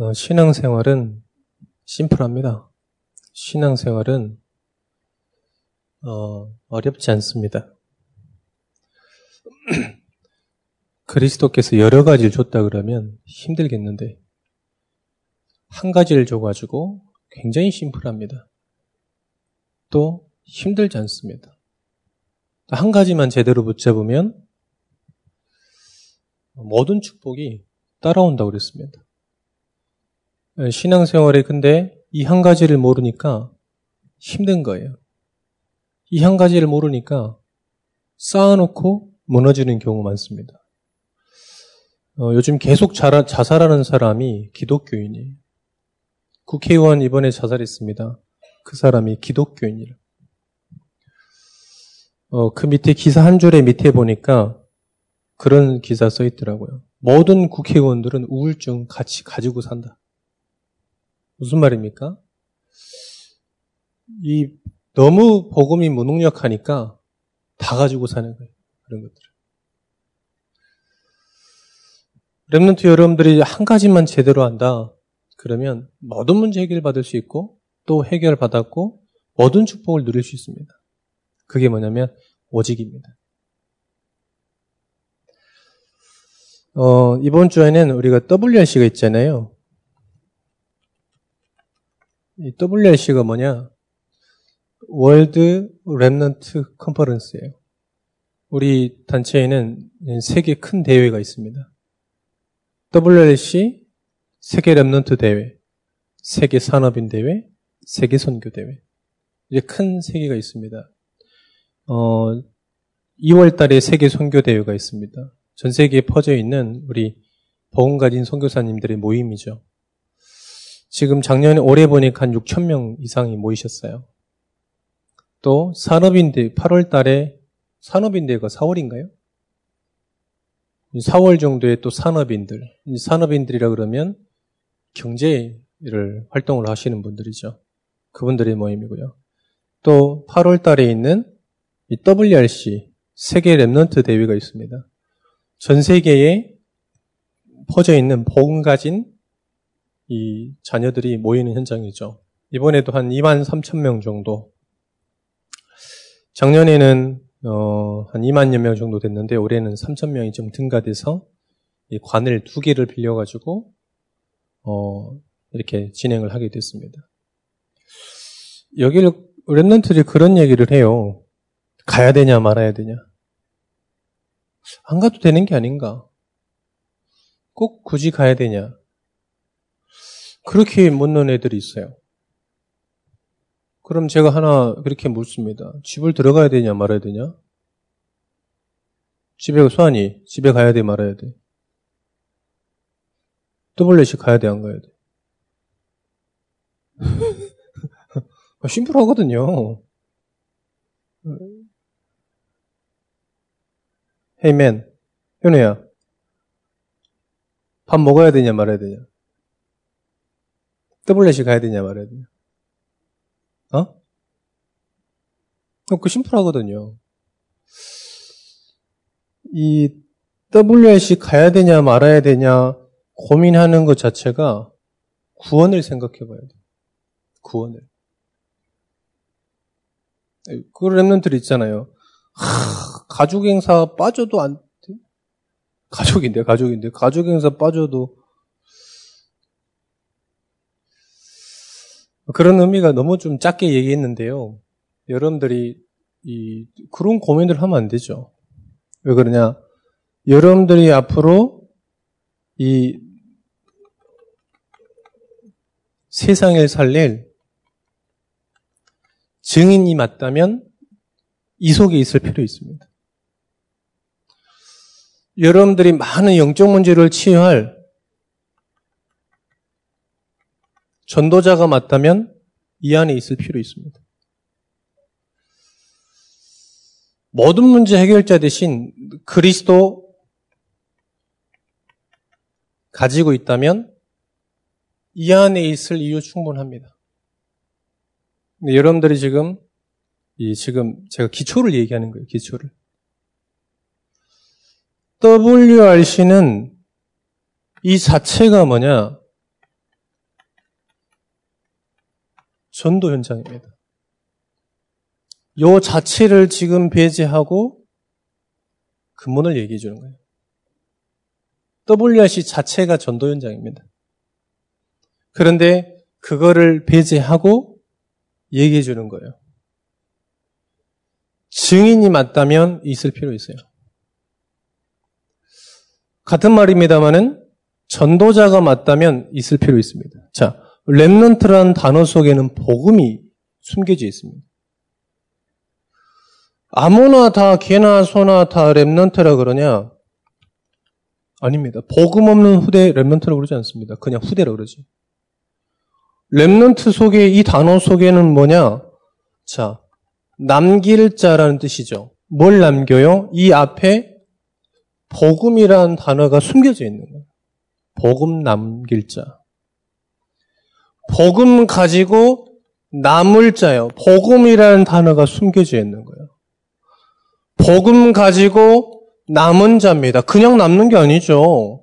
어, 신앙생활은 심플합니다. 신앙생활은 어, 어렵지 않습니다. 그리스도께서 여러 가지를 줬다 그러면 힘들겠는데 한 가지를 줘가지고 굉장히 심플합니다. 또 힘들지 않습니다. 한 가지만 제대로 붙잡으면 모든 축복이 따라온다고 그랬습니다. 신앙생활에 근데 이 한 가지를 모르니까 힘든 거예요. 이 한 가지를 모르니까 쌓아놓고 무너지는 경우 많습니다. 어, 요즘 계속 자라, 자살하는 사람이 기독교인이에요. 국회의원 이번에 자살했습니다. 그 사람이 기독교인이라. 어, 그 밑에 기사 한 줄에 밑에 보니까 그런 기사 써 있더라고요. 모든 국회의원들은 우울증 같이 가지고 산다. 무슨 말입니까? 이 너무 복음이 무능력하니까 다 가지고 사는 거예요. 그런 것들을. 랩런트 여러분들이 한 가지만 제대로 한다. 그러면 모든 문제 해결 받을 수 있고 또 해결 받았고 모든 축복을 누릴 수 있습니다. 그게 뭐냐면 오직입니다. 어, 이번 주에는 우리가 WRC가 있잖아요. 이 WRC가 뭐냐? World Remnant Conference예요. 우리 단체에는 세계 큰 대회가 있습니다. WRC 세계 Remnant 대회, 세계 산업인 대회, 세계 선교 대회. 이제 큰 세계가 있습니다. 어, 2월 달에 세계 선교 대회가 있습니다. 전 세계에 퍼져 있는 우리 복음 가진 선교사님들의 모임이죠. 지금 작년에 올해 보니까 한 6천 명 이상이 모이셨어요. 또 산업인대 8월 달에 산업인대가 4월인가요? 4월 정도에 또 산업인들, 산업인들이라 그러면 경제를 활동을 하시는 분들이죠. 그분들의 모임이고요. 또 8월 달에 있는 WRC 세계 Remnant 대회가 있습니다. 전 세계에 퍼져 있는 복음 가진 이 자녀들이 모이는 현장이죠. 이번에도 한 2만 3천 명 정도. 작년에는 어, 한 2만여 명 정도 됐는데 올해는 3천 명이 좀 증가돼서 이 관을 두 개를 빌려가지고 어, 이렇게 진행을 하게 됐습니다. 여기를 랩런트들이 그런 얘기를 해요. 가야 되냐 말아야 되냐. 안 가도 되는 게 아닌가. 꼭 굳이 가야 되냐. 그렇게 묻는 애들이 있어요. 그럼 제가 하나 그렇게 묻습니다. 집을 들어가야 되냐 말아야 되냐? 집에 수환이 집에 가야 돼 말아야 돼. 더블렛이 가야 돼 안 가야 돼? 심플하거든요. 헤이맨, 현우야. 밥 먹어야 되냐 말아야 되냐? 더블렛이 가야 되냐 말아야 되냐? 어? 어? 그 심플하거든요. 이 WS이 가야 되냐 말아야 되냐 고민하는 것 자체가 구원을 생각해 봐야 돼. 구원을. 그런 랩런들 있잖아요. 하, 가족 행사 빠져도 안 돼? 가족인데, 가족인데. 가족 행사 빠져도 그런 의미가 너무 좀 작게 얘기했는데요. 여러분들이 이 그런 고민을 하면 안 되죠. 왜 그러냐? 여러분들이 앞으로 이 세상을 살릴 증인이 맞다면 이 속에 있을 필요 있습니다. 여러분들이 많은 영적 문제를 치유할 전도자가 맞다면 이 안에 있을 필요 있습니다. 모든 문제 해결자 대신 그리스도 가지고 있다면 이 안에 있을 이유 충분합니다. 근데 여러분들이 지금 이 지금 제가 기초를 얘기하는 거예요. 기초를. WRC는 이 자체가 뭐냐? 전도 현장입니다. 요 자체를 지금 배제하고 근본을 얘기해 주는 거예요. WRC 자체가 전도 현장입니다. 그런데 그거를 배제하고 얘기해 주는 거예요. 증인이 맞다면 있을 필요 있어요. 같은 말입니다만은 전도자가 맞다면 있을 필요 있습니다. 자, Remnant라는 단어 속에는 복음이 숨겨져 있습니다. 아무나 다 개나 소나 다 Remnant라 그러냐? 아닙니다. 복음 없는 후대 Remnant라고 그러지 않습니다. 그냥 후대라 그러지. Remnant 속에 이 단어 속에는 뭐냐? 자, 남길 자라는 뜻이죠. 뭘 남겨요? 이 앞에 복음이라는 단어가 숨겨져 있는 거예요. 복음 남길 자. 복음 가지고 남을 자요. 복음이라는 단어가 숨겨져 있는 거예요. 복음 가지고 남은 자입니다. 그냥 남는 게 아니죠.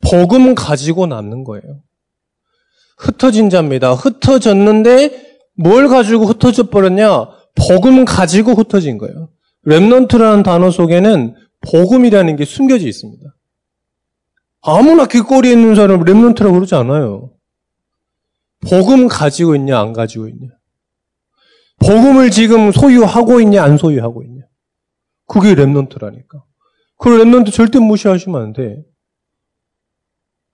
복음 가지고 남는 거예요. 흩어진 자입니다. 흩어졌는데 뭘 가지고 흩어져 버렸냐? 복음 가지고 흩어진 거예요. Remnant라는 단어 속에는 복음이라는 게 숨겨져 있습니다. 아무나 길거리에 있는 사람 Remnant라고 그러지 않아요. 복음 가지고 있냐, 안 가지고 있냐. 복음을 지금 소유하고 있냐, 안 소유하고 있냐. 그게 Remnant라니까. 그 Remnant 절대 무시하시면 안 돼.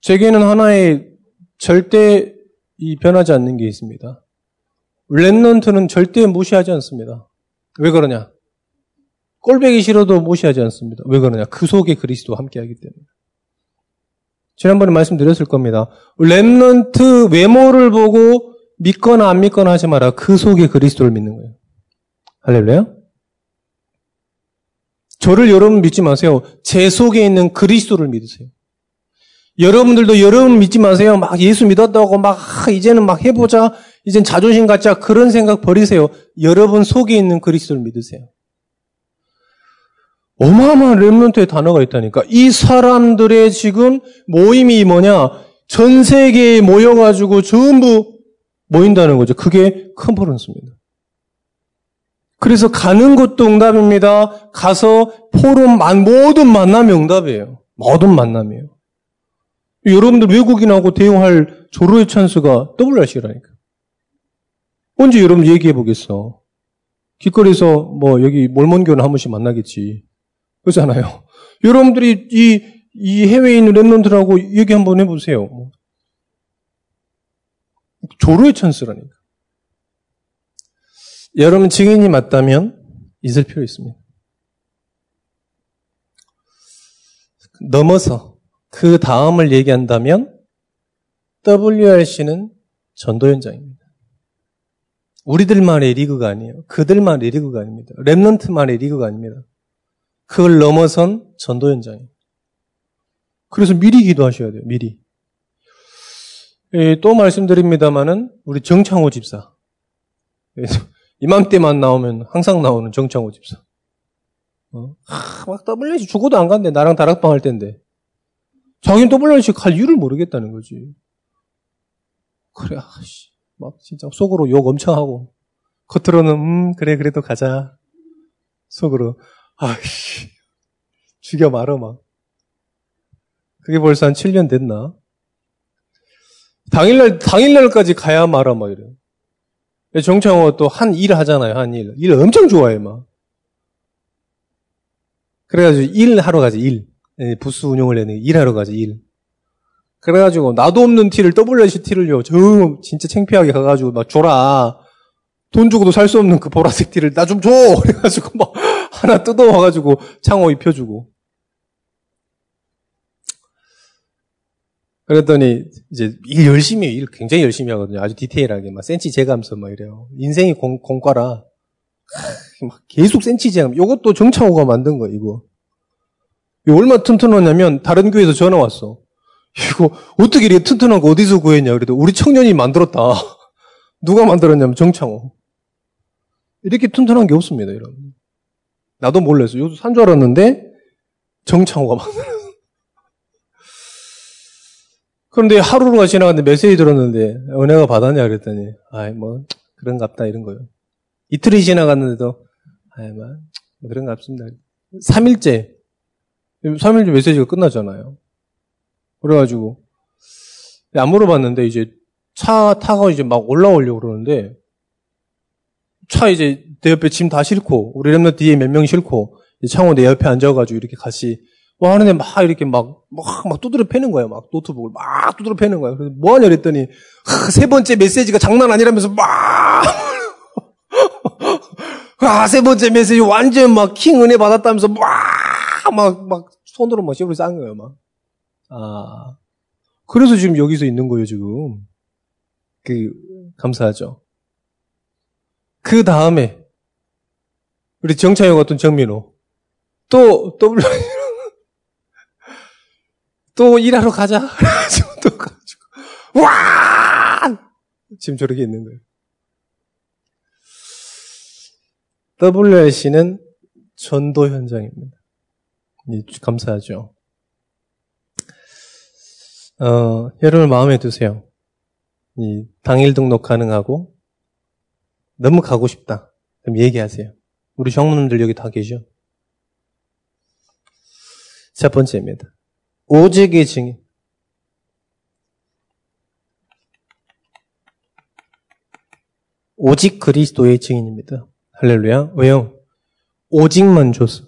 제게는 하나의 절대 이 변하지 않는 게 있습니다. Remnant는 절대 무시하지 않습니다. 왜 그러냐? 꼴배기 싫어도 무시하지 않습니다. 왜 그러냐? 그 속에 그리스도 함께하기 때문에. 지난번에 말씀드렸을 겁니다. Remnant 외모를 보고 믿거나 안 믿거나 하지 마라. 그 속에 그리스도를 믿는 거예요. 할렐루야? 저를 여러분 믿지 마세요. 제 속에 있는 그리스도를 믿으세요. 여러분들도 여러분 믿지 마세요. 막 예수 믿었다고 막 이제는 막 해보자. 이젠 자존심 갖자. 그런 생각 버리세요. 여러분 속에 있는 그리스도를 믿으세요. 어마어마한 랩런트의 단어가 있다니까. 이 사람들의 지금 모임이 뭐냐? 전 세계에 모여가지고 전부 모인다는 거죠. 그게 컨퍼런스입니다. 그래서 가는 것도 응답입니다. 가서 포럼 모든 만남이 응답이에요. 모든 만남이에요. 여러분들 외국인하고 대응할 조로의 찬스가 WRC라니까. 언제 여러분 얘기해 보겠어. 길거리에서 뭐 여기 몰몬교는 한 번씩 만나겠지. 그렇잖아요. 여러분들이 이, 이 해외에 있는 랩런들하고 얘기 한번 해보세요. 조로의 찬스라니까. 여러분 증인이 맞다면 있을 필요 있습니다. 넘어서 그 다음을 얘기한다면 WRC는 전도 현장입니다. 우리들만의 리그가 아니에요. 그들만의 리그가 아닙니다. Remnant만의 리그가 아닙니다. 그걸 넘어선 전도 현장이에요. 그래서 미리 기도하셔야 돼요. 미리. 예, 또 말씀드립니다만은 우리 정창호 집사. 이맘때만 나오면 항상 나오는 정창호 집사. 어? 하, 막 WC 죽어도 안 간대. 나랑 다락방 할 텐데. 자기는 WC 갈 이유를 모르겠다는 거지. 그래, 아씨. 막 진짜 속으로 욕 엄청 하고. 겉으로는, 음, 그래, 그래도 가자. 속으로, 아씨. 죽여 말어, 막. 그게 벌써 한 7년 됐나? 당일날, 당일날까지 가야 말아, 막 이래. 정창호 또 한 일 하잖아요, 한 일. 일 엄청 좋아해, 막. 그래가지고 일 하러 가지, 일. 예, 부스 운영을 내는 일 하러 가지, 일. 그래가지고 나도 없는 티를 WC 티를요, 저 진짜 창피하게 가가지고 막 줘라. 돈 주고도 살 수 없는 그 보라색 티를 나 좀 줘! 그래가지고 막 하나 뜯어와가지고 창호 입혀주고. 그랬더니 이제 일 열심히 일 굉장히 열심히 하거든요. 아주 디테일하게 막 센치 재감서 막 이래요. 인생이 공, 공과라 막 계속 센치 재감. 이것도 정창호가 만든 거 이거. 이거 얼마 튼튼하냐면 다른 교회에서 전화 왔어. 이거 어떻게 이렇게 튼튼한 거 어디서 구했냐 그래도 우리 청년이 만들었다. 누가 만들었냐면 정창호. 이렇게 튼튼한 게 없습니다, 여러분. 나도 몰랐어. 요즘 산 줄 알았는데 정창호가 만들었어. 그런데 하루가 지나갔는데 메시지 들었는데 은혜가 받았냐 그랬더니 아이 뭐 그런갑다 이런 거예요. 이틀이 지나갔는데도 아이 뭐 그런갑습니다. 3일째 3일째 메시지가 끝나잖아요. 그래가지고 안 물어봤는데 이제 차 타고 이제 막 올라오려고 그러는데 차 이제 내 옆에 짐 다 싣고 우리 랩너 뒤에 몇 명 싣고 창호 내 옆에 앉아가지고 이렇게 같이 뭐 하는데 막 이렇게 막, 막, 막 두드려 패는 거예요. 막 노트북을 막 두드려 패는 거예요. 그래서 뭐 하냐 그랬더니 세 번째 메시지가 장난 아니라면서 막 아, 세 번째 메시지 완전 막 킹 은혜 받았다면서 막, 막, 막 손으로 막 씹으로 싼 거예요, 막. 아. 그래서 지금 여기서 있는 거예요, 지금. 그, 감사하죠. 그 다음에, 우리 정차영 같은 정민호. 또, 또, 또 일하러 가자. 또 가지고. 와! 지금 저렇게 있는 거예요. WRC는 전도 현장입니다. 감사하죠. 어, 여러분 마음에 드세요. 이 당일 등록 가능하고 너무 가고 싶다. 그럼 얘기하세요. 우리 장모님들 여기 다 계셔. 첫 번째입니다. 오직의 증인. 오직 그리스도의 증인입니다. 할렐루야. 왜요? 오직만 줬어.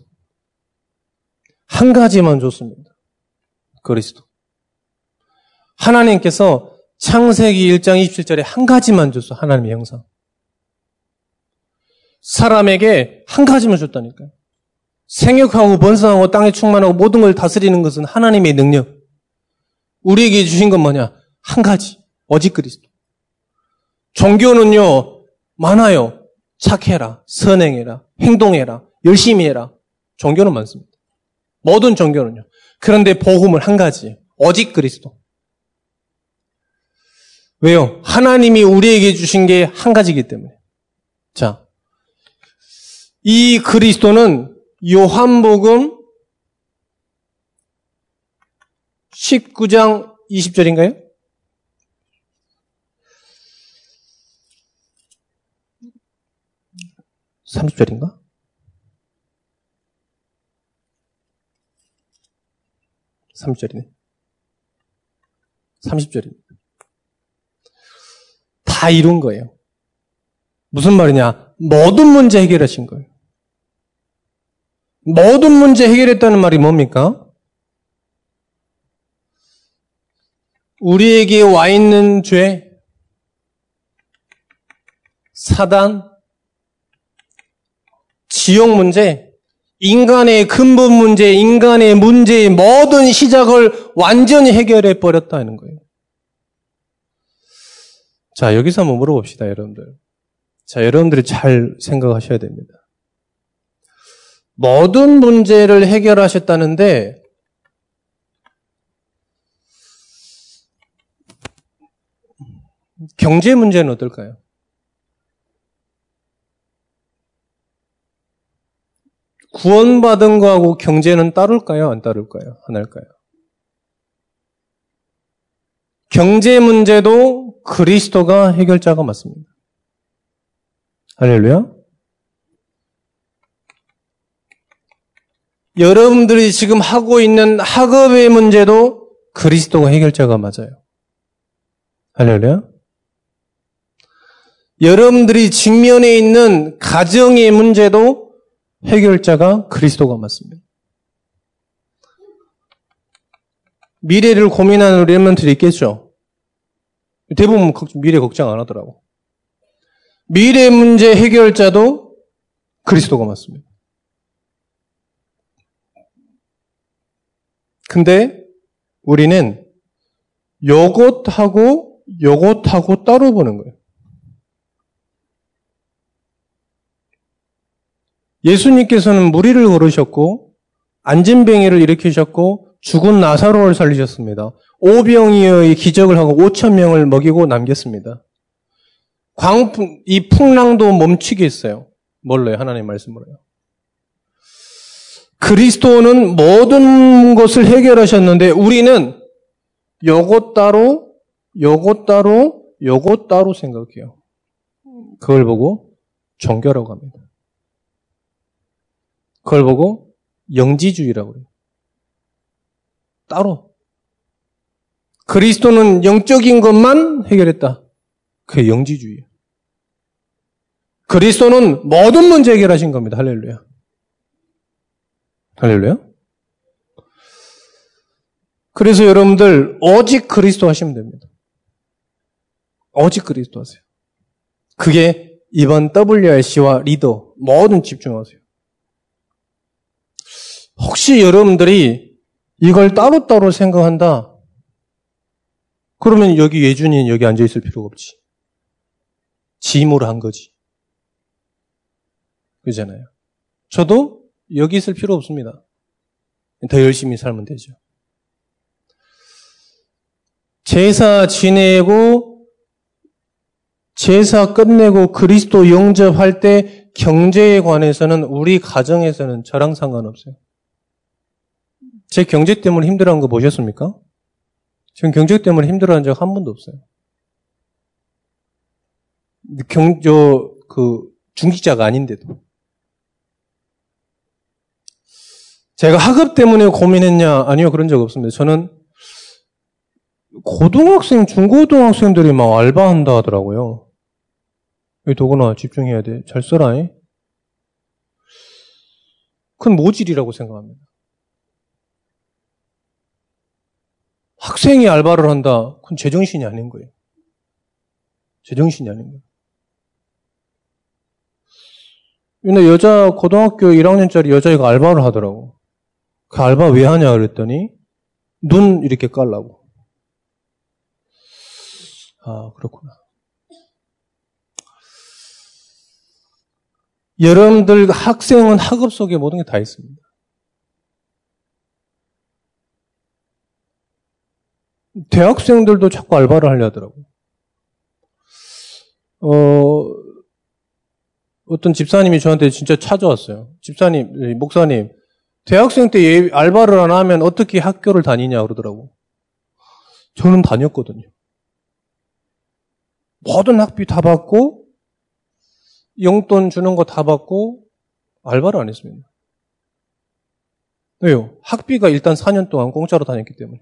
한 가지만 줬습니다. 그리스도. 하나님께서 창세기 1장 27절에 한 가지만 줬어. 하나님의 형상. 사람에게 한 가지만 줬다니까요. 생육하고 번성하고 땅에 충만하고 모든 걸 다스리는 것은 하나님의 능력. 우리에게 주신 건 뭐냐? 한 가지. 오직 그리스도. 종교는요, 많아요. 착해라, 선행해라, 행동해라, 열심히 해라. 종교는 많습니다. 모든 종교는요. 그런데 복음은 한 가지. 오직 그리스도. 왜요? 하나님이 우리에게 주신 게 한 가지이기 때문에. 자, 이 그리스도는 요한복음 19장 20절인가요? 30절인가? 30절이네. 30절입니다. 다 이룬 거예요. 무슨 말이냐? 모든 문제 해결하신 거예요. 모든 문제 해결했다는 말이 뭡니까? 우리에게 와 있는 죄, 사단, 지옥 문제, 인간의 근본 문제, 인간의 문제의 모든 시작을 완전히 해결해 버렸다는 거예요. 자, 여기서 한번 물어봅시다, 여러분들. 자, 여러분들이 잘 생각하셔야 됩니다. 모든 문제를 해결하셨다는데, 경제 문제는 어떨까요? 구원받은 거하고 경제는 따를까요? 안 따를까요? 하나일까요? 경제 문제도 그리스도가 해결자가 맞습니다. 할렐루야. 여러분들이 지금 하고 있는 학업의 문제도 그리스도가 해결자가 맞아요. 할렐루야. 여러분들이 직면해 있는 가정의 문제도 해결자가 그리스도가 맞습니다. 미래를 고민하는 우리 랩런들이 있겠죠? 대부분 미래 걱정 안 하더라고. 미래 문제 해결자도 그리스도가 맞습니다. 근데 우리는 요것하고 요것하고 따로 보는 거예요. 예수님께서는 무리를 걸으셨고 안진뱅이를 일으키셨고 죽은 나사로를 살리셨습니다. 오병이어의 기적을 하고 5천 명을 먹이고 남겼습니다. 광풍 이 풍랑도 멈추게 했어요. 뭘로요? 하나님 말씀으로요. 그리스도는 모든 것을 해결하셨는데 우리는 요것 따로 요것 따로 요것 따로 생각해요. 그걸 보고 종교라고 합니다. 그걸 보고 영지주의라고 해요. 따로. 그리스도는 영적인 것만 해결했다. 그게 영지주의예요. 그리스도는 모든 문제 해결하신 겁니다. 할렐루야. 할렐루야. 그래서 여러분들 오직 그리스도 하시면 됩니다. 오직 그리스도 하세요. 그게 이번 WRC와 리더 모든 집중하세요. 혹시 여러분들이 이걸 따로따로 생각한다? 그러면 여기 예준이는 여기 앉아 있을 필요가 없지. 짐으로 한 거지. 그잖아요. 저도 여기 있을 필요 없습니다. 더 열심히 살면 되죠. 제사 지내고 제사 끝내고 그리스도 영접할 때 경제에 관해서는 우리 가정에서는 저랑 상관없어요. 제 경제 때문에 힘들어한 거 보셨습니까? 지금 경제 때문에 힘들어한 적 한 번도 없어요. 경, 저, 그, 중직자가 아닌데도. 제가 학업 때문에 고민했냐? 아니요, 그런 적 없습니다. 저는 고등학생, 중고등학생들이 막 알바한다 하더라고요. 이 도구나 집중해야 돼. 잘 써라. 잉? 그건 모질이라고 생각합니다. 학생이 알바를 한다. 그건 제정신이 아닌 거예요. 제정신이 아닌 거예요. 근데 여자 고등학교 1학년짜리 여자애가 알바를 하더라고. 그 알바 왜 하냐 그랬더니 눈 이렇게 깔라고. 아 그렇구나. 여러분들 학생은 학업 속에 모든 게 다 있습니다. 대학생들도 자꾸 알바를 하려 하더라고. 어, 어떤 집사님이 저한테 진짜 찾아왔어요. 집사님, 목사님, 대학생 때 예, 알바를 안 하면 어떻게 학교를 다니냐 그러더라고. 저는 다녔거든요. 모든 학비 다 받고, 용돈 주는 거 다 받고, 알바를 안 했습니다. 왜요? 학비가 일단 4년 동안 공짜로 다녔기 때문에.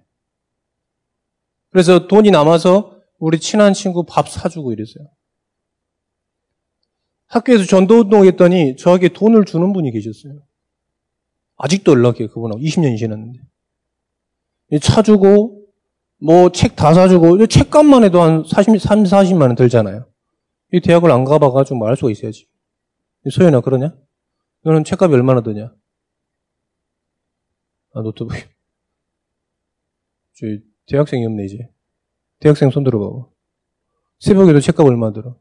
그래서 돈이 남아서 우리 친한 친구 밥 사주고 이랬어요. 학교에서 전도운동 했더니 저에게 돈을 주는 분이 계셨어요. 아직도 연락해요, 그분하고. 20년이 지났는데. 차 주고, 뭐, 책 다 사주고, 책값만 해도 한 40, 30, 40만 원 들잖아요. 이 대학을 안 가봐가지고 말할 수가 있어야지. 소연아, 그러냐? 너는 책값이 얼마나 드냐? 아, 노트북. 저희 대학생이 없네, 이제. 대학생 손 들어봐봐. 새벽에도 책값 얼마 들어?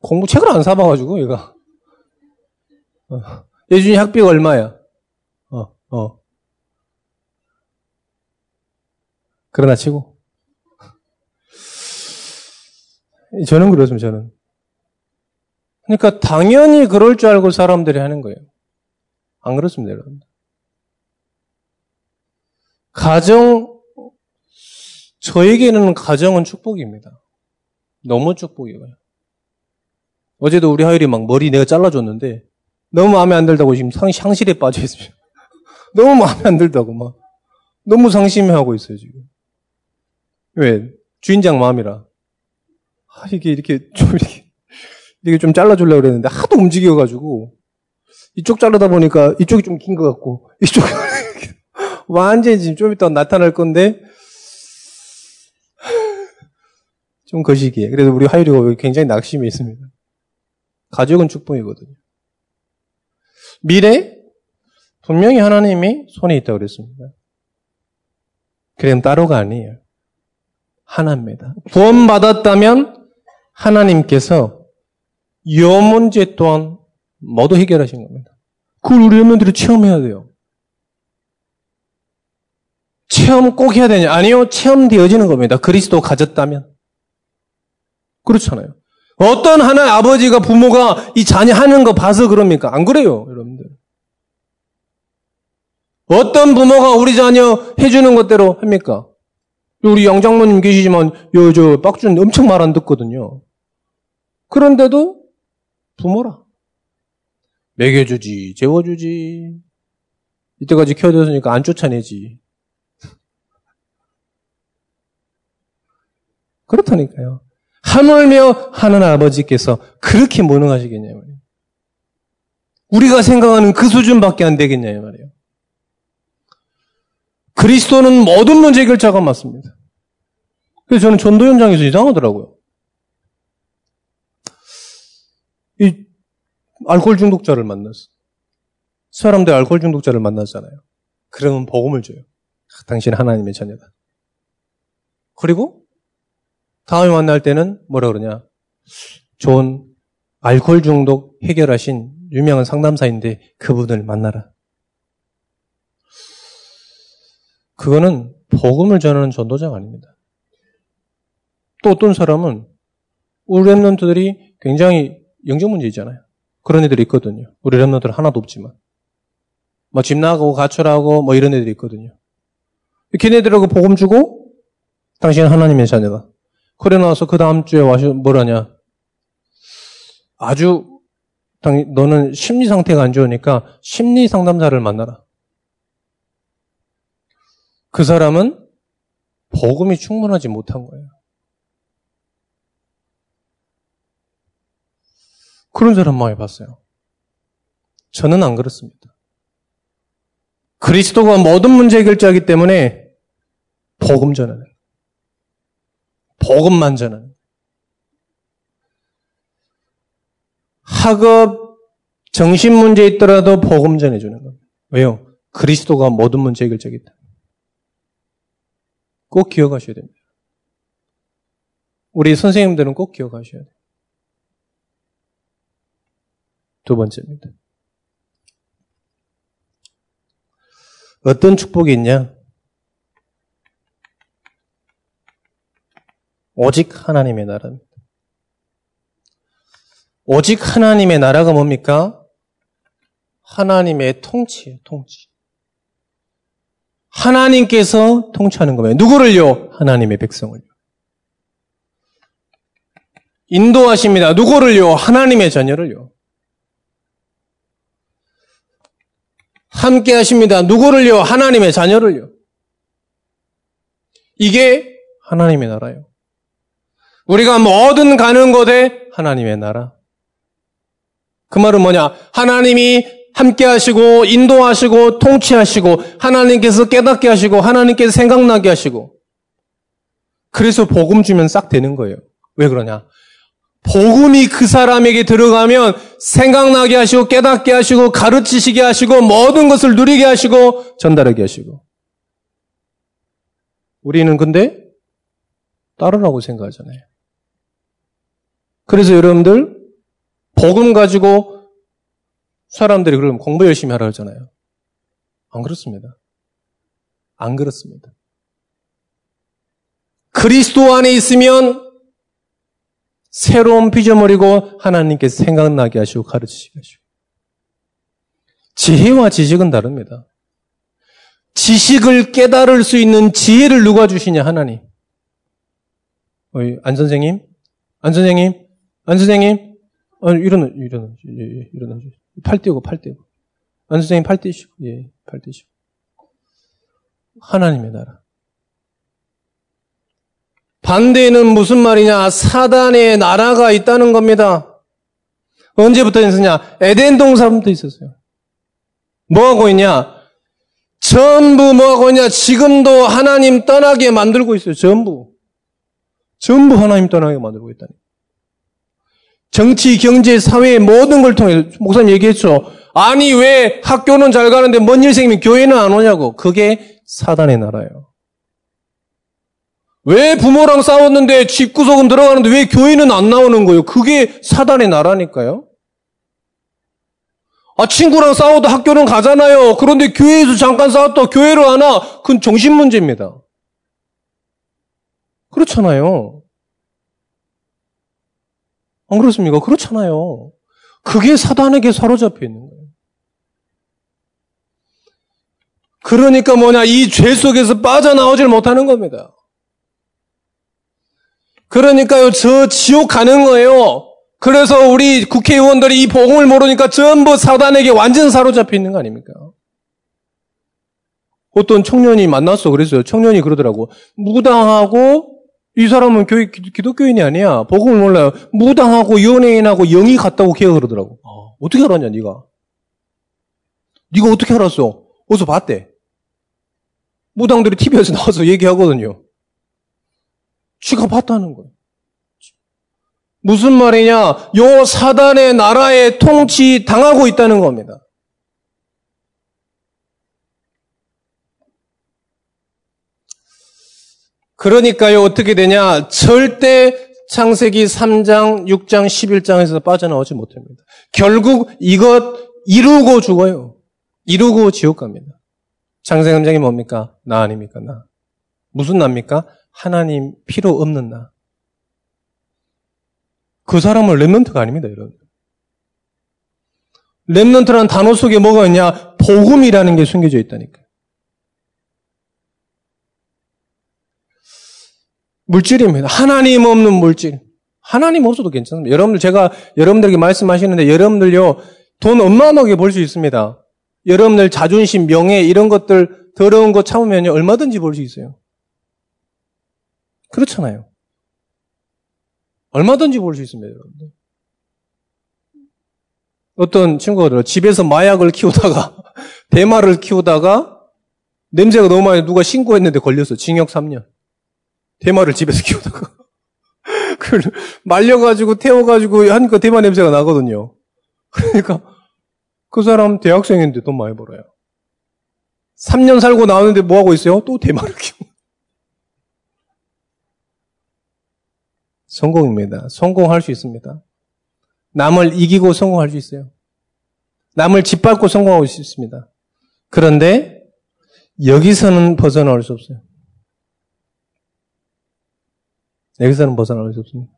공부 책을 안 사봐가지고, 얘가. 어. 예준이 학비가 얼마야? 어, 어. 그러나 치고. 저는 그렇습니다, 저는. 그러니까 당연히 그럴 줄 알고 사람들이 하는 거예요. 안 그렇습니다, 여러분. 가정, 저에게는 가정은 축복입니다. 너무 축복이에요. 어제도 우리 하율이 막 머리 내가 잘라줬는데 너무 마음에 안 들다고 지금 상, 상실에 빠져 있어요. 너무 마음에 안 들다고 막. 너무 상심해하고 있어요, 지금. 왜? 주인장 마음이라. 아, 이게 이렇게 좀 이렇게, 이게 좀 잘라주려고 그랬는데 하도 움직여가지고 이쪽 자르다 보니까 이쪽이 좀 긴 것 같고 이쪽이 완전히 지금 좀 이따 나타날 건데, 좀 거시기에. 그래서 우리 하율이가 굉장히 낙심이 있습니다. 가족은 축복이거든요. 미래? 분명히 하나님이 손에 있다고 그랬습니다. 그럼 따로가 아니에요. 하나입니다. 구원받았다면 하나님께서 이 문제 또한 모두 해결하신 겁니다. 그걸 우리 여러분들이 체험해야 돼요. 체험 꼭 해야 되냐? 아니요. 체험되어지는 겁니다. 그리스도 가졌다면. 그렇잖아요. 어떤 하나의 아버지가 부모가 이 자녀 하는 거 봐서 그럽니까? 안 그래요, 여러분들. 어떤 부모가 우리 자녀 해주는 것대로 합니까? 우리 양장모님 계시지만 요 저 빡준 엄청 말 안 듣거든요. 그런데도 부모라. 먹여주지, 재워주지. 이때까지 키워줬으니까 안 쫓아내지. 그렇다니까요. 하물며 하는 아버지께서 그렇게 무능하시겠냐요. 우리가 생각하는 그 수준밖에 안 되겠냐요 말이에요. 그리스도는 모든 문제 결자가 맞습니다. 그래서 저는 전도 현장에서 이상하더라고요. 이 알코올 중독자를 만났어. 사람들 알코올 중독자를 만났잖아요. 그러면 복음을 줘요. 당신 하나님의 자녀다. 그리고 다음에 만날 때는 뭐라 그러냐? 좋은 알코올 중독 해결하신 유명한 상담사인데 그분을 만나라. 그거는 복음을 전하는 전도자가 아닙니다. 또 어떤 사람은 우리 랩런트들이 굉장히 영적 문제 있잖아요. 그런 애들이 있거든요. 우리 랩런트는 하나도 없지만. 뭐 집 나가고 가출하고 뭐 이런 애들이 있거든요. 걔네들하고 복음 주고 당신은 하나님의 자녀다. 그래 나와서 그 다음 주에 와서 뭐라냐. 아주, 너는 심리 상태가 안 좋으니까 심리 상담사를 만나라. 그 사람은 복음이 충분하지 못한 거예요. 그런 사람 많이 봤어요. 저는 안 그렇습니다. 그리스도가 모든 문제 해결자이기 때문에 복음 전하는 복음만 전하는. 학업, 정신 문제 있더라도 복음 전해주는 겁니다. 왜요? 그리스도가 모든 문제 때문에. 꼭 기억하셔야 됩니다. 우리 선생님들은 꼭 기억하셔야 돼요. 두 번째입니다. 어떤 축복이 있냐? 오직 하나님의 나라입니다. 오직 하나님의 나라가 뭡니까? 하나님의 통치예요, 통치. 하나님께서 통치하는 거예요. 누구를요? 하나님의 백성을요. 인도하십니다. 누구를요? 하나님의 자녀를요. 함께 하십니다. 누구를요? 하나님의 자녀를요. 이게 하나님의 나라예요. 우리가 뭐든 가는 곳에 하나님의 나라. 그 말은 뭐냐? 하나님이 함께 하시고, 인도하시고, 통치하시고, 하나님께서 깨닫게 하시고, 하나님께서 생각나게 하시고. 그래서 복음 주면 싹 되는 거예요. 왜 그러냐? 복음이 그 사람에게 들어가면 생각나게 하시고, 깨닫게 하시고, 가르치시게 하시고, 모든 것을 누리게 하시고, 전달하게 하시고. 우리는 근데 따르라고 생각하잖아요. 그래서 여러분들 복음 가지고 사람들이 그러면 공부 열심히 하라 하잖아요. 안 그렇습니다. 안 그렇습니다. 그리스도 안에 있으면 새로운 피조물이고 하나님께서 생각나게 하시고 가르치시게 하시고 지혜와 지식은 다릅니다. 지식을 깨달을 수 있는 지혜를 누가 주시냐 하나님. 안 선생님, 안 선생님, 안 선생님, 어, 일어나, 일어나, 예, 예, 일어나. 팔 떼고, 팔 떼고. 안 선생님 팔 떼시고, 예, 팔 떼시고. 하나님의 나라. 반대는 무슨 말이냐? 사단의 나라가 있다는 겁니다. 언제부터 있었냐? 에덴 동산부터 있었어요. 뭐 하고 있냐? 전부 뭐 하고 있냐? 지금도 하나님 떠나게 만들고 있어요. 전부. 전부 하나님 떠나게 만들고 있다니. 정치, 경제, 사회 모든 걸 통해 목사님 얘기했죠. 아니 왜 학교는 잘 가는데 뭔 일 생기면 교회는 안 오냐고. 그게 사단의 나라예요. 왜 부모랑 싸웠는데 집구석은 들어가는데 왜 교회는 안 나오는 거예요? 그게 사단의 나라니까요. 아, 친구랑 싸워도 학교는 가잖아요. 그런데 교회에서 잠깐 싸웠다 교회로 안 와. 그건 정신 문제입니다. 그렇잖아요. 안 그렇습니까? 그렇잖아요. 그게 사단에게 사로잡혀 있는 거예요. 그러니까 뭐냐, 이 죄 속에서 빠져나오질 못하는 겁니다. 그러니까요, 저 지옥 가는 거예요. 그래서 우리 국회의원들이 이 복음을 모르니까 전부 사단에게 완전 사로잡혀 있는 거 아닙니까? 어떤 청년이 만났어. 그랬어요. 청년이 그러더라고. 무당하고 이 사람은 교회 기독교인이 아니야. 복음을 몰라요. 무당하고 연예인하고 영이 같다고 걔가 그러더라고. 어, 어떻게 알았냐, 네가? 네가 어떻게 알았어? 어디서 봤대? 무당들이 TV에서 나와서 얘기하거든요. 쥐가 봤다는 거예요. 무슨 말이냐? 요 사단의 나라에 통치 당하고 있다는 겁니다. 그러니까요, 어떻게 되냐? 절대 창세기 3장, 6장, 11장에서 빠져나오지 못합니다. 결국 이것 이루고 죽어요. 이루고 지옥 갑니다. 창세기 3장이 뭡니까? 나 아닙니까? 나. 무슨 나입니까? 하나님 필요 없는 나. 그 사람은 Remnant가 아닙니다, 여러분. Remnant라는 단어 속에 뭐가 있냐? 복음이라는 게 숨겨져 있다니까요. 물질입니다. 하나님 없는 물질. 하나님 없어도 괜찮습니다. 여러분들 제가 여러분들에게 말씀하시는데 여러분들요 돈 어마어마하게 벌 수 있습니다. 여러분들 자존심, 명예 이런 것들 더러운 거 참으면요 얼마든지 벌 수 있어요. 그렇잖아요. 얼마든지 벌 수 있습니다, 여러분들. 어떤 친구가 집에서 마약을 키우다가 대마를 키우다가 냄새가 너무 많이 누가 신고했는데 걸렸어. 징역 3년. 대마를 집에서 키우다가. 그 말려가지고 태워가지고 하니까 대마 냄새가 나거든요. 그러니까 그 사람 대학생인데 돈 많이 벌어요. 3년 살고 나오는데 뭐 하고 있어요? 또 대마를 키우고. 성공입니다. 성공할 수 있습니다. 남을 이기고 성공할 수 있어요. 남을 짓밟고 성공할 수 있습니다. 그런데 여기서는 벗어나올 수 없어요. 여기서는 벗어나올 수 없습니다.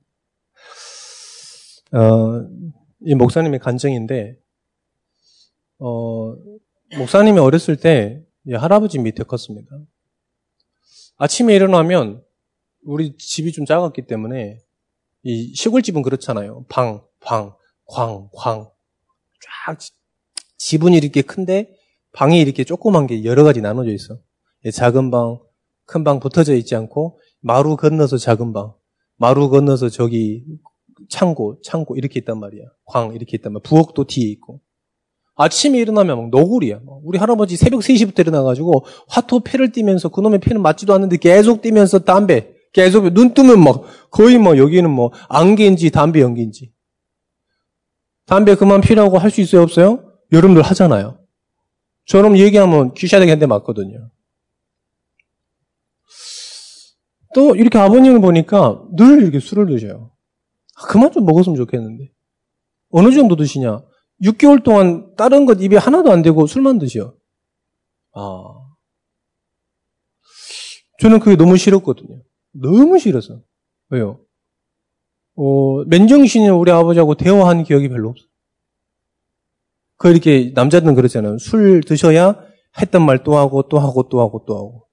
어, 이 목사님의 간증인데, 어, 목사님이 어렸을 때 할아버지 밑에 컸습니다. 아침에 일어나면 우리 집이 좀 작았기 때문에 이 시골집은 그렇잖아요. 방, 방, 광, 광. 쫙 지분이 이렇게 큰데 방이 이렇게 조그만 게 여러 가지 나눠져 있어. 작은 방, 큰 방 붙어져 있지 않고 마루 건너서 작은 방, 마루 건너서 저기 창고, 창고 이렇게 있단 말이야. 광 이렇게 있단 말이야. 부엌도 뒤에 있고. 아침에 일어나면 막 너구리야. 우리 할아버지 새벽 3시부터 일어나가지고 화토 패를 띠면서 그놈의 패는 맞지도 않는데 계속 띠면서 담배, 계속 눈 뜨면 막 거의 뭐 여기는 뭐 안개인지 담배 연기인지. 담배 그만 피라고 할 수 있어요 없어요? 여러분들 하잖아요. 저럼 얘기하면 귀샤되게 한대 맞거든요. 또 이렇게 아버님을 보니까 늘 이렇게 술을 드셔요. 아, 그만 좀 먹었으면 좋겠는데. 어느 정도 드시냐? 6개월 동안 다른 것 입에 하나도 안 대고 술만 드셔. 아. 저는 그게 너무 싫었거든요. 너무 싫어서. 왜요? 어, 맨정신이 우리 아버지하고 대화한 기억이 별로 없어요. 그 이렇게 남자들은 그러잖아요. 술 드셔야 했던 말 또 하고 또 하고 또 하고 또 하고.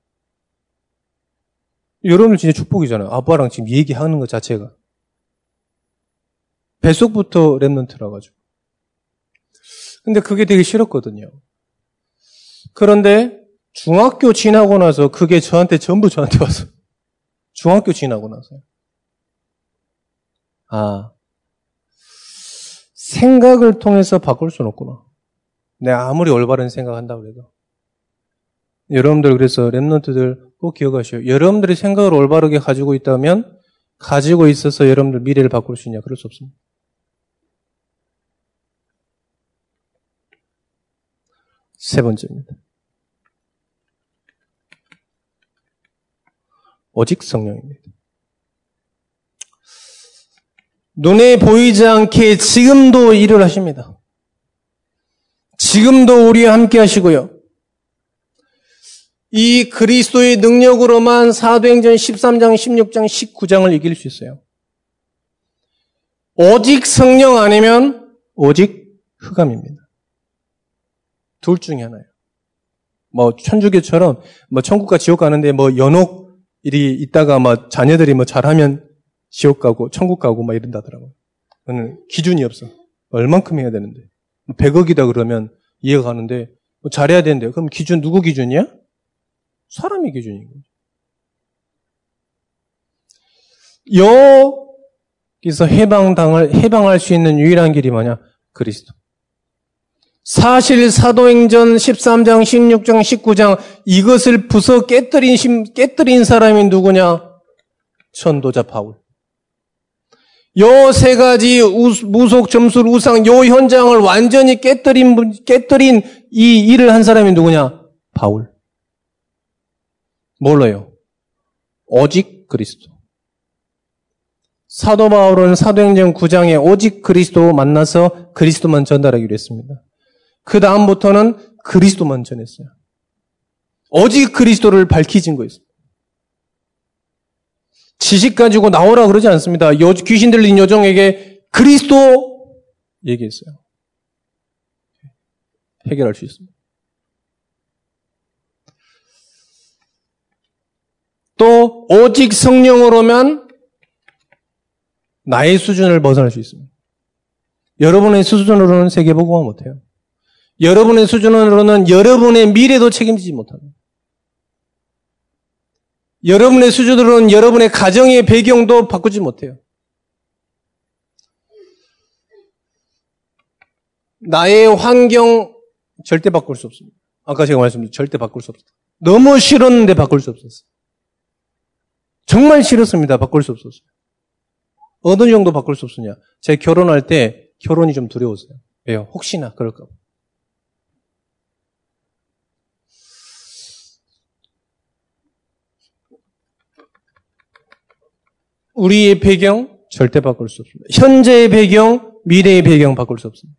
여러분들 진짜 축복이잖아요. 아빠랑 지금 얘기하는 것 자체가. 뱃속부터 랩런트라 가지고. 근데 그게 되게 싫었거든요. 그런데 중학교 지나고 나서 그게 저한테 전부 저한테 와서 중학교 지나고 나서요. 아, 생각을 통해서 바꿀 수는 없구나. 내가 아무리 올바른 생각한다고 해도. 여러분들 그래서 랩런트들 꼭 기억하시오. 여러분들이 생각을 올바르게 가지고 있다면 가지고 있어서 여러분들 미래를 바꿀 수 있냐? 그럴 수 없습니다. 세 번째입니다. 오직 성령입니다. 눈에 보이지 않게 지금도 일을 하십니다. 지금도 우리와 함께 하시고요. 이 그리스도의 능력으로만 사도행전 13장, 16장, 19장을 이길 수 있어요. 오직 성령 아니면 오직 흑암입니다. 둘 중에 하나예요. 뭐 천주교처럼 뭐 천국과 지옥 가는데 뭐 연옥 일이 있다가 뭐 자녀들이 뭐 잘하면 지옥 가고 천국 가고 막 이런다더라고요. 그는 기준이 없어. 얼만큼 해야 되는데. 100억이다 그러면 이해가 가는데 뭐 잘해야 되는데 그럼 기준 누구 기준이야? 사람이 기준인 거죠. 여기서 해방당을 해방할 수 있는 유일한 길이 뭐냐? 그리스도. 사실 사도행전 13장, 16장, 19장 이것을 부서 깨뜨린 깨뜨린 사람이 누구냐? 전도자 바울. 요 세 가지 무속 점술 우상 요 현장을 완전히 깨뜨린 깨뜨린 이 일을 한 사람이 누구냐? 바울. 몰라요. 오직 그리스도. 사도 바울은 사도행전 9장에 오직 그리스도 만나서 그리스도만 전달하기로 했습니다. 그 다음부터는 그리스도만 전했어요. 오직 그리스도를 밝히진 거였어요. 지식 가지고 나오라 그러지 않습니다. 여, 귀신 들린 여종에게 그리스도 얘기했어요. 해결할 수 있습니다. 또 오직 성령으로면 나의 수준을 벗어날 수 있습니다. 여러분의 수준으로는 세계보고만 못해요. 여러분의 수준으로는 여러분의 미래도 책임지지 못합니다. 여러분의 수준으로는 여러분의 가정의 배경도 바꾸지 못해요. 나의 환경 절대 바꿀 수 없습니다. 아까 제가 말씀드린 절대 바꿀 수 없어요. 너무 싫었는데 바꿀 수 없었어요. 정말 싫었습니다. 바꿀 수 없었어요. 어느 정도 바꿀 수 없었냐? 제가 결혼할 때 결혼이 좀 두려웠어요. 왜요? 혹시나 그럴까 봐. 우리의 배경 절대 바꿀 수 없습니다. 현재의 배경, 미래의 배경 바꿀 수 없습니다.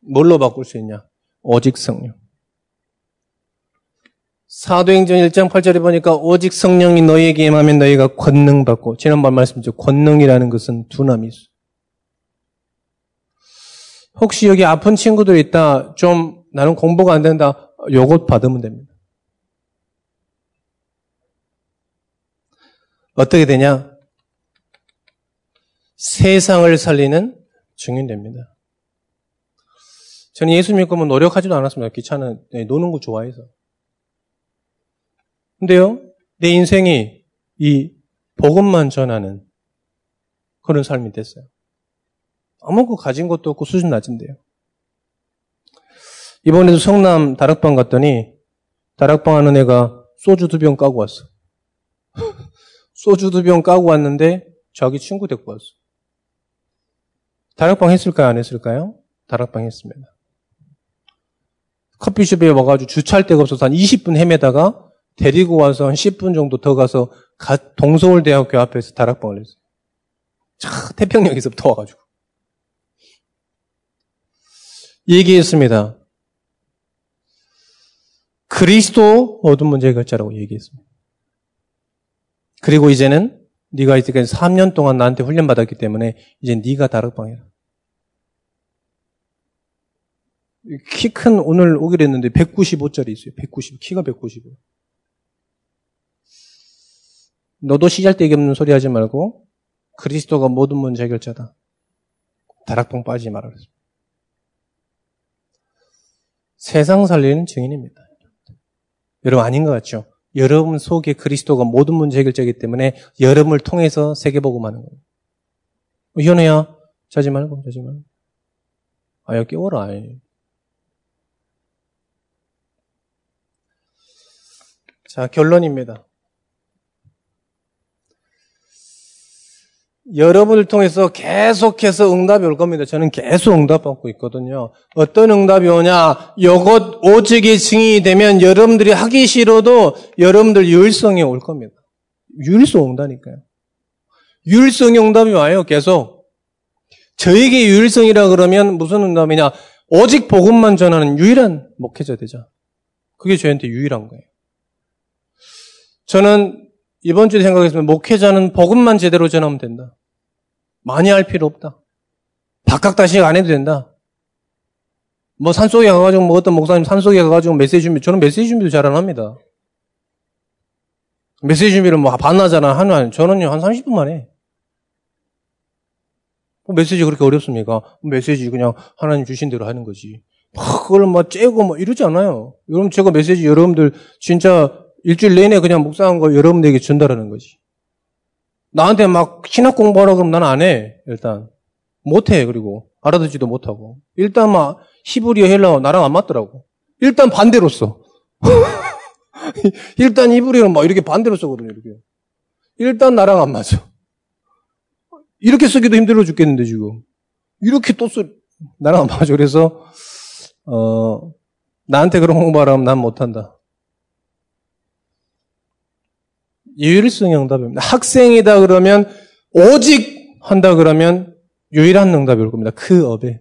뭘로 바꿀 수 있냐? 오직 성령. 사도행전 1장 8절에 보니까 오직 성령이 너희에게 임하면 너희가 권능 받고 지난번 말씀드렸죠. 권능이라는 것은 두나미 있어. 혹시 여기 아픈 친구들 있다. 좀 나는 공부가 안 된다. 요것 받으면 됩니다. 어떻게 되냐? 세상을 살리는 증인 됩니다. 저는 예수 믿고 뭐 노력하지도 않았습니다. 귀찮은, 네, 노는 거 좋아해서. 근데요, 내 인생이 이 복음만 전하는 그런 삶이 됐어요. 아무것도 가진 것도 없고 수준 낮은데요. 이번에도 성남 다락방 갔더니 다락방 하는 애가 소주 두 병 까고 왔어. 소주 두 병 까고 왔는데 자기 친구 데리고 왔어. 다락방 했을까요? 안 했을까요? 다락방 했습니다. 커피숍에 와가지고 주차할 데가 없어서 한 20분 헤매다가 데리고 와서 한 10분 정도 더 가서 동서울대학교 앞에서 다락방을 했어요. 차, 태평역에서부터 와가지고. 얘기했습니다. 그리스도 모든 문제 해결자라고 얘기했습니다. 그리고 이제는 네가 이제까지 3년 동안 나한테 훈련 받았기 때문에 이제 네가 다락방이라. 키 큰 오늘 오기로 했는데 195짜리 있어요. 190 키가 195. 너도 시잘데기 없는 소리 하지 말고 그리스도가 모든 문제 해결자다. 다락방 빠지지 말아 그랬습니다. 세상 살리는 증인입니다. 여러분 아닌 것 같죠? 여러분 속에 그리스도가 모든 문제 해결자이기 때문에 여러분을 통해서 세계복음하는 거예요. 현우야, 자지 말고, 자지 말고. 아, 야, 깨워라. 자, 결론입니다. 여러분을 통해서 계속해서 응답이 올 겁니다. 저는 계속 응답받고 있거든요. 어떤 응답이 오냐? 이것 오직의 증인이 되면 여러분들이 하기 싫어도 여러분들 유일성이 올 겁니다. 유일성 온다니까요. 유일성 응답이 와요. 계속. 저에게 유일성이라 그러면 무슨 응답이냐? 오직 복음만 전하는 유일한 목회자 되자. 그게 저한테 유일한 거예요. 저는 이번 주에 생각했으면 목회자는 복음만 제대로 전하면 된다. 많이 할 필요 없다. 박학다식 안 해도 된다. 뭐 산속에 가가지고 뭐 어떤 목사님 산속에 가가지고 메시지 준비, 저는 메시지 준비도 잘 안 합니다. 메시지 준비를 뭐 반나잖아. 하는, 저는요, 한 30분 만에. 뭐 메시지 그렇게 어렵습니까? 메시지 그냥 하나님 주신 대로 하는 거지. 막 그걸 막 째고 막 이러지 않아요. 여러분, 제가 메시지 여러분들 진짜 일주일 내내 그냥 묵상한 거 여러분들에게 전달하는 거지. 나한테 막 신학 공부하라 그러면 난 안 해, 일단. 못 해, 그리고. 알아듣지도 못하고. 일단 막 히브리어 헬라어 나랑 안 맞더라고. 일단 반대로 써. 일단 히브리어는 막 이렇게 반대로 쓰거든요, 이렇게. 일단 나랑 안 맞아. 이렇게 쓰기도 힘들어 죽겠는데, 지금. 이렇게 또 써, 나랑 안 맞아. 그래서, 어, 나한테 그런 공부하라면 난 못한다. 유일성 응답입니다. 학생이다 그러면, 오직 한다 그러면, 유일한 응답이 올 겁니다. 그 업에.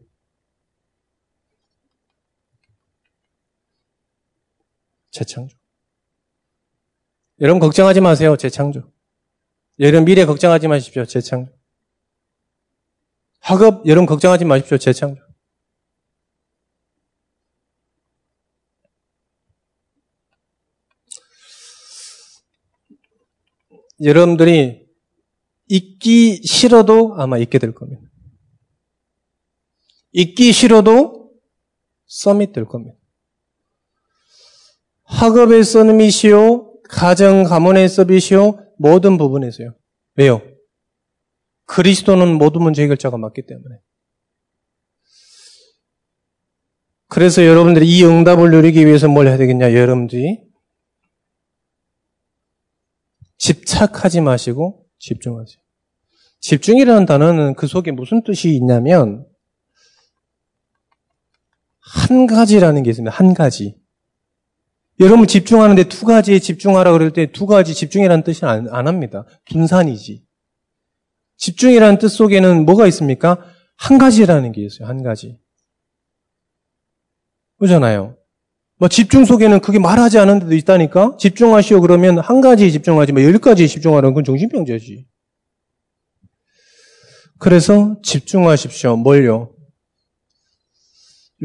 재창조. 여러분 걱정하지 마세요. 재창조. 여러분 미래 걱정하지 마십시오. 재창조. 학업 여러분 걱정하지 마십시오. 재창조. 여러분들이 잊기 싫어도 아마 잊게 될 겁니다. 잊기 싫어도 서밋 될 겁니다. 학업에서는 미시오, 가정, 가문에서 미시오, 모든 부분에서요. 왜요? 그리스도는 모든 문제 해결자가 맞기 때문에. 그래서 여러분들이 이 응답을 누리기 위해서 뭘 해야 되겠냐? 여러분들이 집착하지 마시고 집중하세요. 집중이라는 단어는 그 속에 무슨 뜻이 있냐면 한 가지라는 게 있습니다. 한 가지. 여러분 집중하는데 두 가지에 집중하라 그럴 때 두 가지 집중이라는 뜻은 안, 안 합니다. 분산이지. 집중이라는 뜻 속에는 뭐가 있습니까? 한 가지라는 게 있어요. 한 가지. 그잖아요. 뭐 집중 속에는 그게 말하지 않은 데도 있다니까? 집중하시오 그러면 한 가지에 집중하지 뭐열 가지에 집중하라는 건 정신병자지. 그래서 집중하십시오. 뭘요?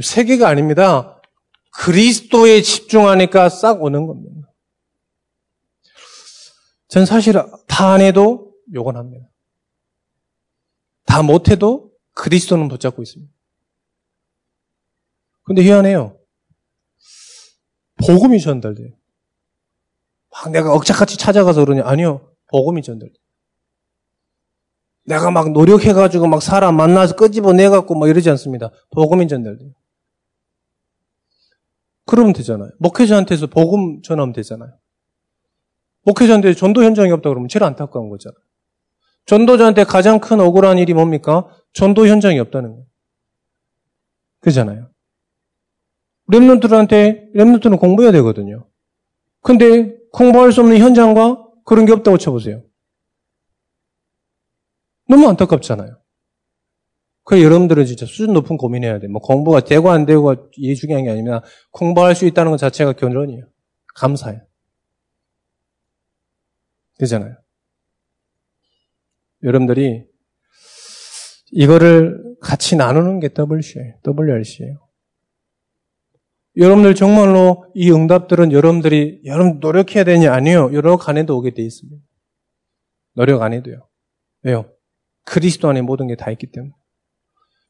세계가 아닙니다. 그리스도에 집중하니까 싹 오는 겁니다. 전 사실 다 안 해도 요건 합니다. 다 못해도 그리스도는 붙잡고 있습니다. 근데 희한해요. 복음이 전달돼요. 막 내가 억착같이 찾아가서 그러냐? 아니요. 복음이 전달돼요. 내가 막 노력해가지고 막 사람 만나서 끄집어내갖고 막 이러지 않습니다. 복음이 전달돼요. 그러면 되잖아요. 목회자한테서 복음 전하면 되잖아요. 목회자한테 전도 현장이 없다 그러면 제일 안타까운 거잖아요. 전도자한테 가장 큰 억울한 일이 뭡니까? 전도 현장이 없다는 거예요. 그잖아요. 랩런트들한테 랩런트는 공부해야 되거든요. 근데 공부할 수 없는 현장과 그런 게 없다고 쳐보세요. 너무 안타깝잖아요. 그 여러분들은 진짜 수준 높은 고민해야 돼. 뭐 공부가 되고 안 되고가 이게 중요한 게 아니라 공부할 수 있다는 것 자체가 견론이에요. 감사해요. 되잖아요. 여러분들이 이거를 같이 나누는 게 WC예요. WRC예요. 여러분들 정말로 이 응답들은 여러분들이 여러분 노력해야 되냐 아니요. 노력 안 해도 오게 돼 있습니다. 노력 안 해도요. 왜요? 그리스도 안에 모든 게 다 있기 때문에.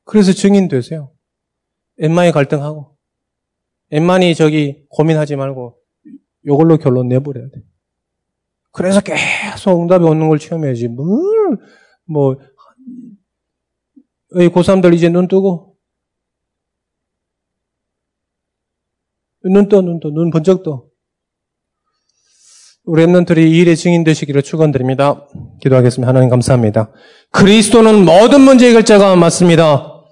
그래서 증인 되세요. 엠마이 갈등하고 엠만이 저기 고민하지 말고 요걸로 결론 내버려야 돼. 그래서 계속 응답이 오는 걸 체험해야지. 뭘, 뭐, 이 고3들 이제 눈 뜨고, 눈 떠, 눈 떠, 눈 번쩍 떠. 우리 랩런들이 이 일의 증인 되시기를 축원드립니다. 기도하겠습니다. 하나님 감사합니다. 그리스도는 모든 문제 해결자가 맞습니다.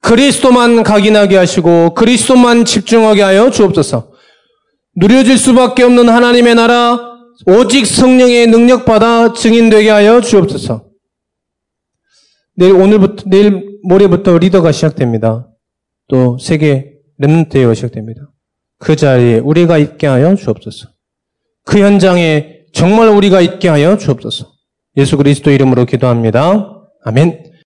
그리스도만 각인하게 하시고 그리스도만 집중하게 하여 주옵소서. 누려질 수밖에 없는 하나님의 나라 오직 성령의 능력 받아 증인되게 하여 주옵소서. 내일 오늘부터 내일 모레부터 리더가 시작됩니다. 또 세계 렘넌트가 시작됩니다. 그 자리에 우리가 있게 하여 주옵소서. 그 현장에 정말 우리가 있게 하여 주옵소서. 예수 그리스도 이름으로 기도합니다. 아멘.